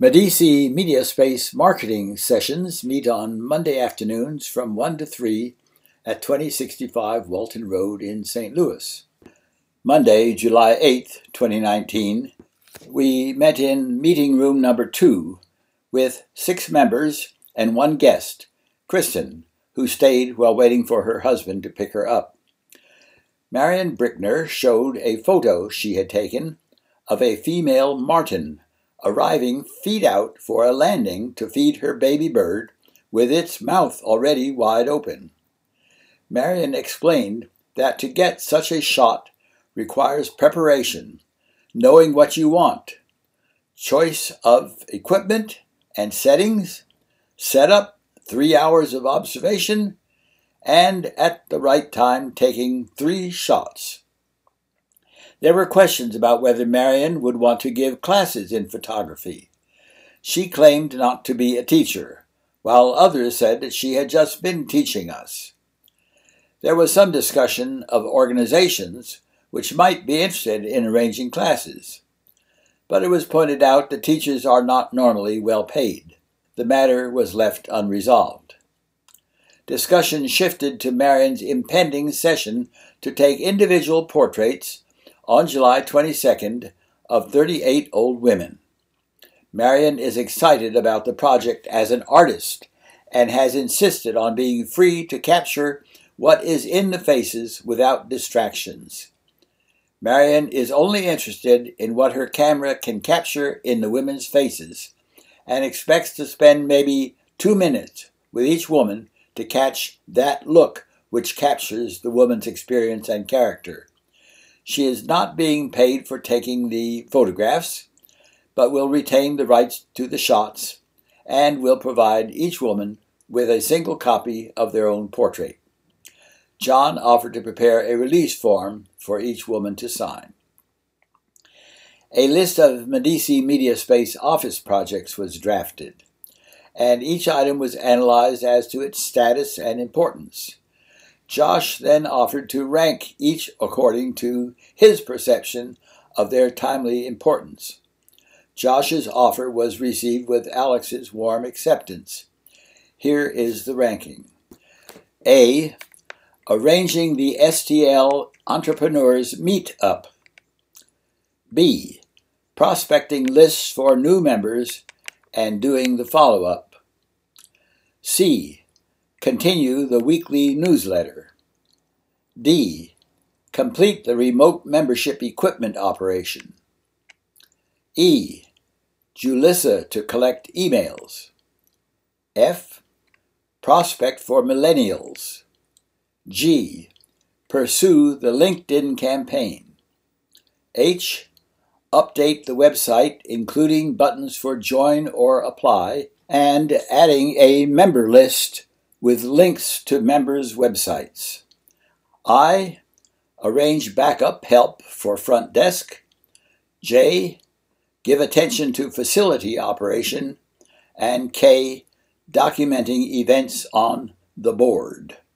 Medici Media Space marketing sessions meet on Monday afternoons from 1 to 3 at 2065 Walton Road in St. Louis. Monday, July 8, 2019, we met in meeting room number 2 with six members and one guest, Kristen, who stayed while waiting for her husband to pick her up. Marion Brickner showed a photo she had taken of a female martin arriving feet out for a landing to feed her baby bird with its mouth already wide open. Marion explained that to get such a shot requires preparation, knowing what you want, choice of equipment and settings, setup, three hours of observation, and at the right time taking three shots. There were questions about whether Marion would want to give classes in photography. She claimed not to be a teacher, while others said that she had just been teaching us. There was some discussion of organizations which might be interested in arranging classes. But it was pointed out that teachers are not normally well paid. The matter was left unresolved. Discussion shifted to Marion's impending session to take individual portraits on July 22nd of 38 old women. Marion is excited about the project as an artist and has insisted on being free to capture what is in the faces without distractions. Marion is only interested in what her camera can capture in the women's faces and expects to spend maybe two minutes with each woman to catch that look which captures the woman's experience and character. She is not being paid for taking the photographs, but will retain the rights to the shots and will provide each woman with a single copy of their own portrait. John offered to prepare a release form for each woman to sign. A list of Medici Media Space office projects was drafted, and each item was analyzed as to its status and importance. Josh then offered to rank each according to his perception of their timely importance. Josh's offer was received with Alex's warm acceptance. Here is the ranking A. Arranging the STL Entrepreneurs Meetup. B. Prospecting lists for new members and doing the follow up. C Continue the weekly newsletter. D. Complete the remote membership equipment operation. E. Julissa to collect emails. F. Prospect for millennials. G. Pursue the LinkedIn campaign. H. Update the website, including buttons for join or apply, and adding a member list with links to members' websites. I arrange backup help for front desk. J give attention to facility operation. And K documenting events on the board.